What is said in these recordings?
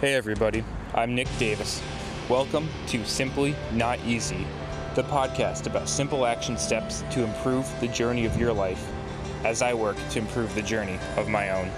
Hey everybody, I'm Nick Davis. Welcome to Simply Not Easy, the podcast about simple action steps to improve the journey of your life as I work to improve the journey of my own.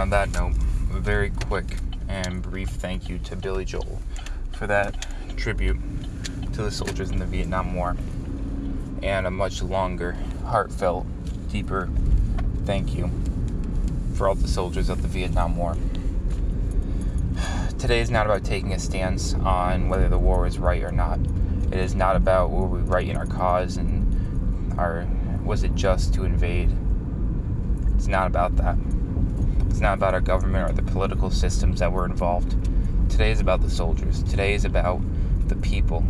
And on that note, a very quick and brief thank you to Billy Joel for that tribute to the soldiers in the Vietnam War. And a much longer, heartfelt, deeper thank you for all the soldiers of the Vietnam War. Today is not about taking a stance on whether the war was right or not. It is not about were we right in our cause and our was it just to invade. It's not about that. It's not about our government or the political systems that were involved. Today is about the soldiers. Today is about the people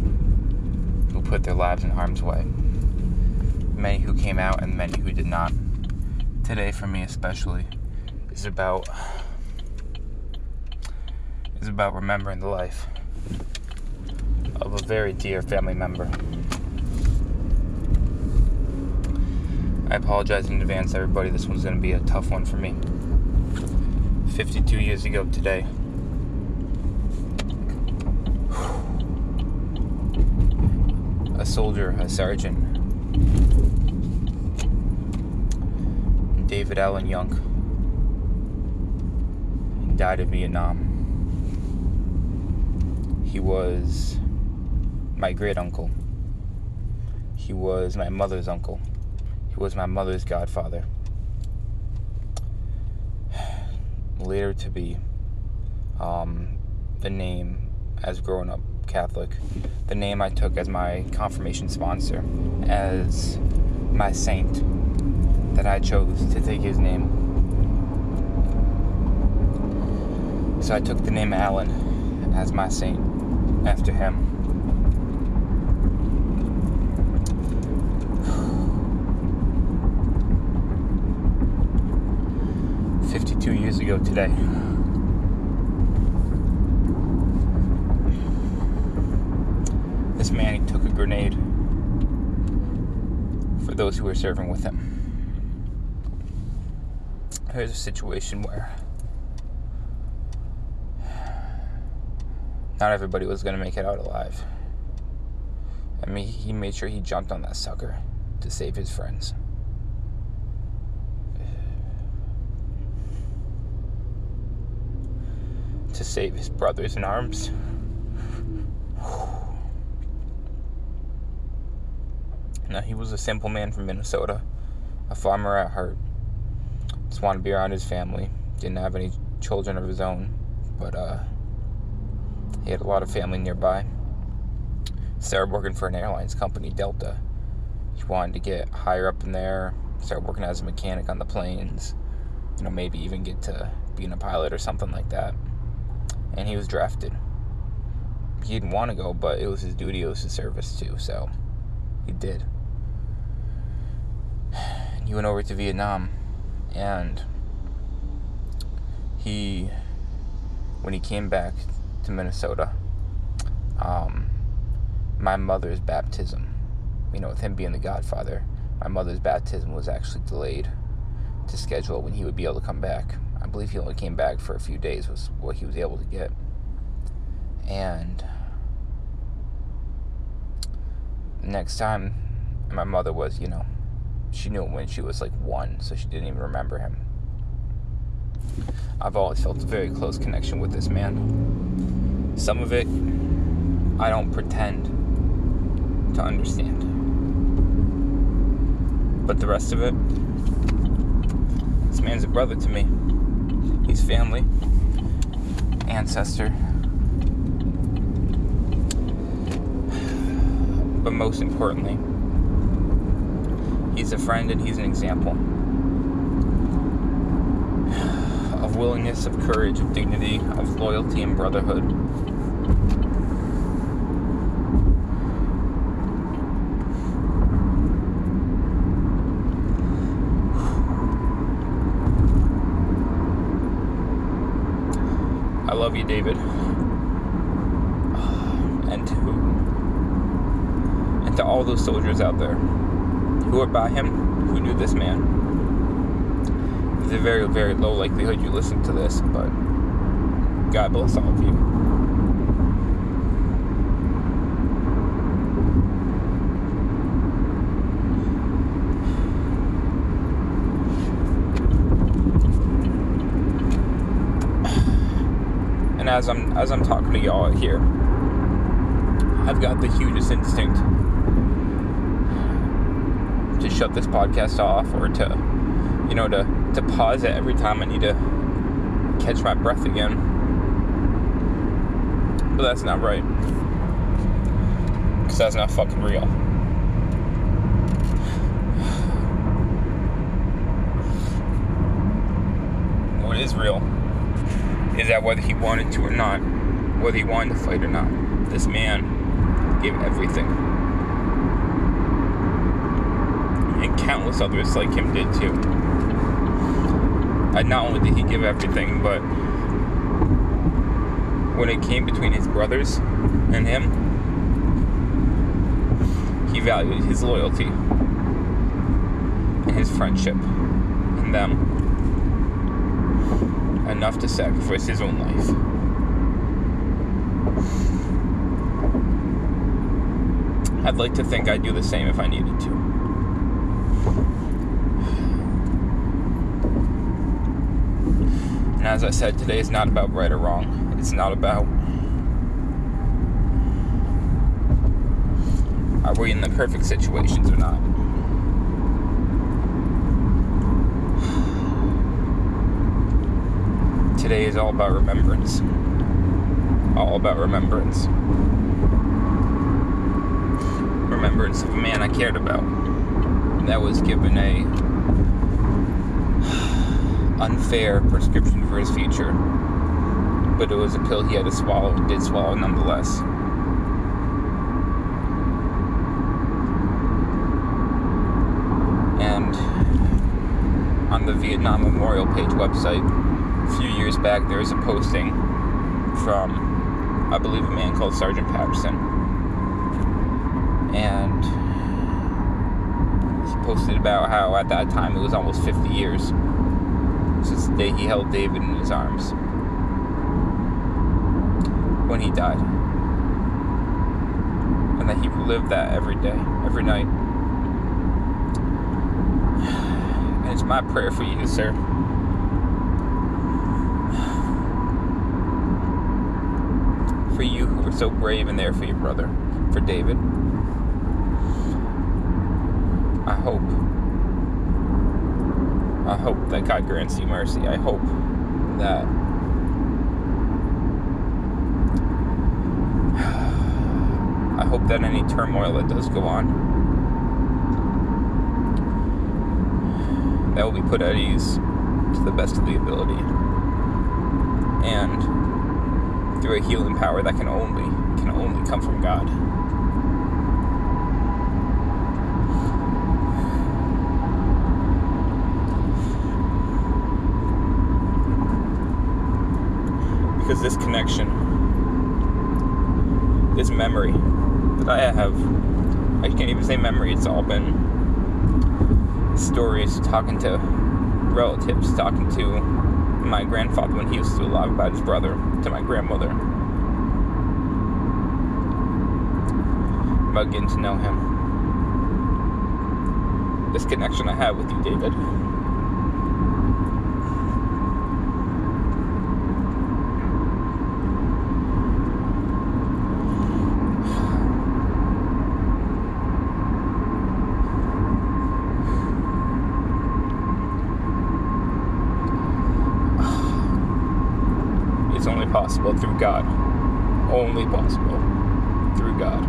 who put their lives in harm's way. Many who came out and many who did not. Today, for me especially, is about is about remembering the life of a very dear family member. I apologize in advance, everybody. This one's going to be a tough one for me. 52 years ago today. A soldier, a sergeant, David Allen Young, died in Vietnam. He was my great uncle. He was my mother's uncle. He was my mother's godfather. Later to be um, the name as growing up Catholic, the name I took as my confirmation sponsor, as my saint, that I chose to take his name. So I took the name Alan as my saint after him. Fifty-two years ago today. This man he took a grenade for those who were serving with him. There's a situation where not everybody was going to make it out alive. I mean, he made sure he jumped on that sucker to save his friends. To save his brothers in arms. Now, he was a simple man from Minnesota, a farmer at heart. Just wanted to be around his family. Didn't have any children of his own, but uh, he had a lot of family nearby. Started working for an airlines company, Delta. He wanted to get higher up in there, start working as a mechanic on the planes, you know, maybe even get to being a pilot or something like that. And he was drafted. He didn't want to go, but it was his duty, it was his service too, so he did. He went over to Vietnam and he when he came back to Minnesota um, my mother's baptism you know with him being the godfather my mother's baptism was actually delayed to schedule when he would be able to come back believe he only came back for a few days was what he was able to get and next time my mother was you know she knew him when she was like one, so she didn't even remember him. I've always felt a very close connection with this man. Some of it, I don't pretend to understand. But the rest of it, this man's a brother to me. He's family, ancestor. But most importantly, He's a friend and he's an example of willingness, of courage, of dignity, of loyalty and brotherhood. I love you, David. And to and to all those soldiers out there who were by him who knew this man. There's a very, very low likelihood you listen to this, but God bless all of you. As I'm as I'm talking to y'all here, I've got the hugest instinct to shut this podcast off or to you know to to pause it every time I need to catch my breath again. But that's not right. Cuz that's not fucking real. What is real is that whether he wanted to or not, whether he wanted to fight or not, this man gave everything. And countless others like him did too. And not only did he give everything, but when it came between his brothers and him, he valued his loyalty and his friendship in them enough to sacrifice his own life. I'd like to think I'd do the same if I needed to. And as I said, today is not about right or wrong. It's not about are we in the perfect situations or not. Today is all about remembrance. All about remembrance. Remembrance of a man I cared about. That was given a unfair prescription for his future. But it was a pill he had to swallow, did swallow nonetheless. And on the Vietnam Memorial Page website, a few years back, there was a posting from, I believe, a man called Sergeant Patterson. And he posted about how at that time it was almost 50 years since the day he held David in his arms when he died. And that he relived that every day, every night. And it's my prayer for you, sir. For you who so brave and there for your brother, for David. I hope I hope that God grants you mercy. I hope that I hope that any turmoil that does go on that will be put at ease to the best of the ability and through a healing power that can only can only come from God. because this connection, this memory that I have, I can't even say memory, it's all been stories, talking to relatives, talking to my grandfather when he was still alive about his brother, to my grandmother, about getting to know him. This connection I have with you, David. It's only possible through God. Only possible through God.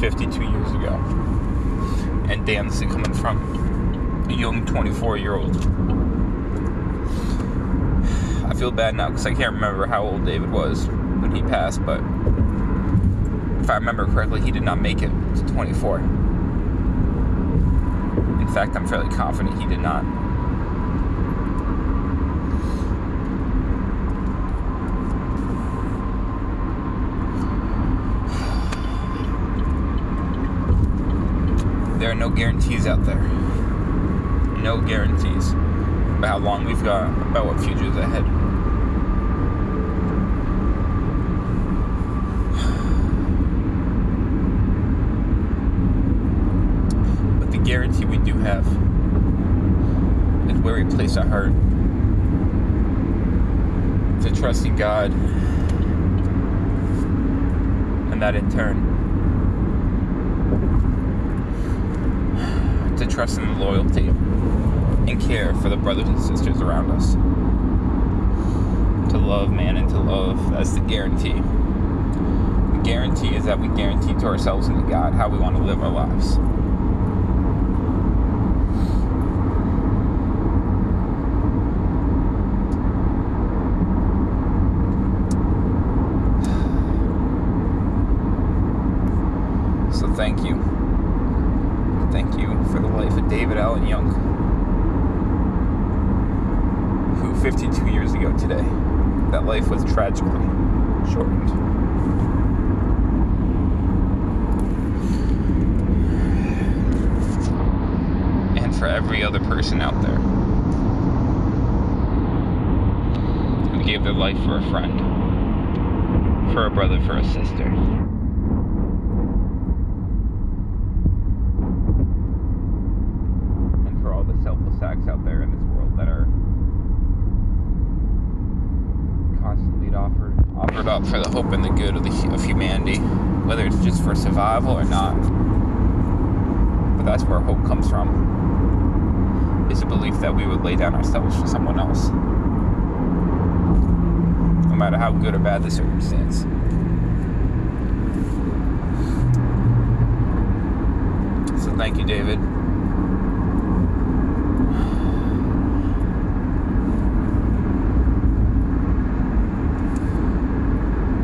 Fifty-two years ago, and damn, this is coming from a young twenty-four-year-old. I feel bad now because I can't remember how old David was when he passed, but if I remember correctly, he did not make it to 24. In fact, I'm fairly confident he did not. There are no guarantees out there. No guarantees about how long we've got, about what future is ahead. Have. and where we place our heart. To trust in God. And that in turn to trust in the loyalty and care for the brothers and sisters around us. To love man and to love. That's the guarantee. The guarantee is that we guarantee to ourselves and to God how we want to live our lives. So thank you. Thank you for the life of David Allen Young, who 52 years ago today, that life was tragically shortened. And for every other person out there who gave their life for a friend, for a brother, for a sister. and for all the selfless acts out there in this world that are constantly offered up for the hope and the good of the of humanity, whether it's just for survival or not. But that's where hope comes from. It's a belief that we would lay down ourselves for someone else, no matter how good or bad the circumstance. So thank you, David.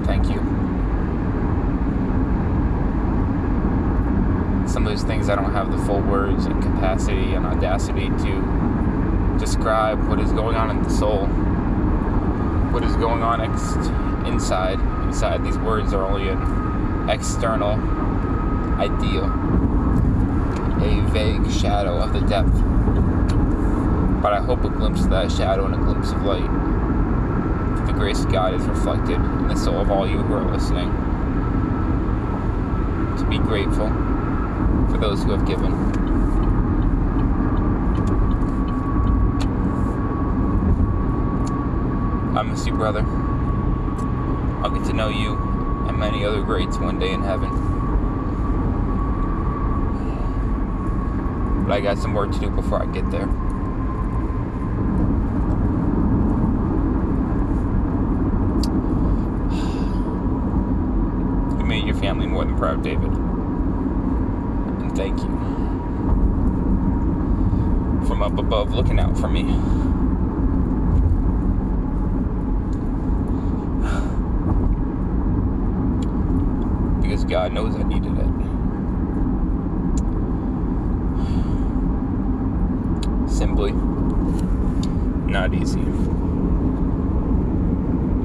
Thank you. Some of those things I don't have the full words and capacity and audacity to describe what is going on in the soul. What is going on ex- inside. Inside these words are only an external ideal, a vague shadow of the depth. But I hope a glimpse of that shadow and a glimpse of light the grace of God is reflected in the soul of all you who are listening. To be grateful for those who have given. I miss you, brother. I'll get to know you and many other greats one day in heaven. But I got some work to do before I get there. You made your family more than proud, David. Thank you. From up above looking out for me. Because God knows I needed it. Simply not easy.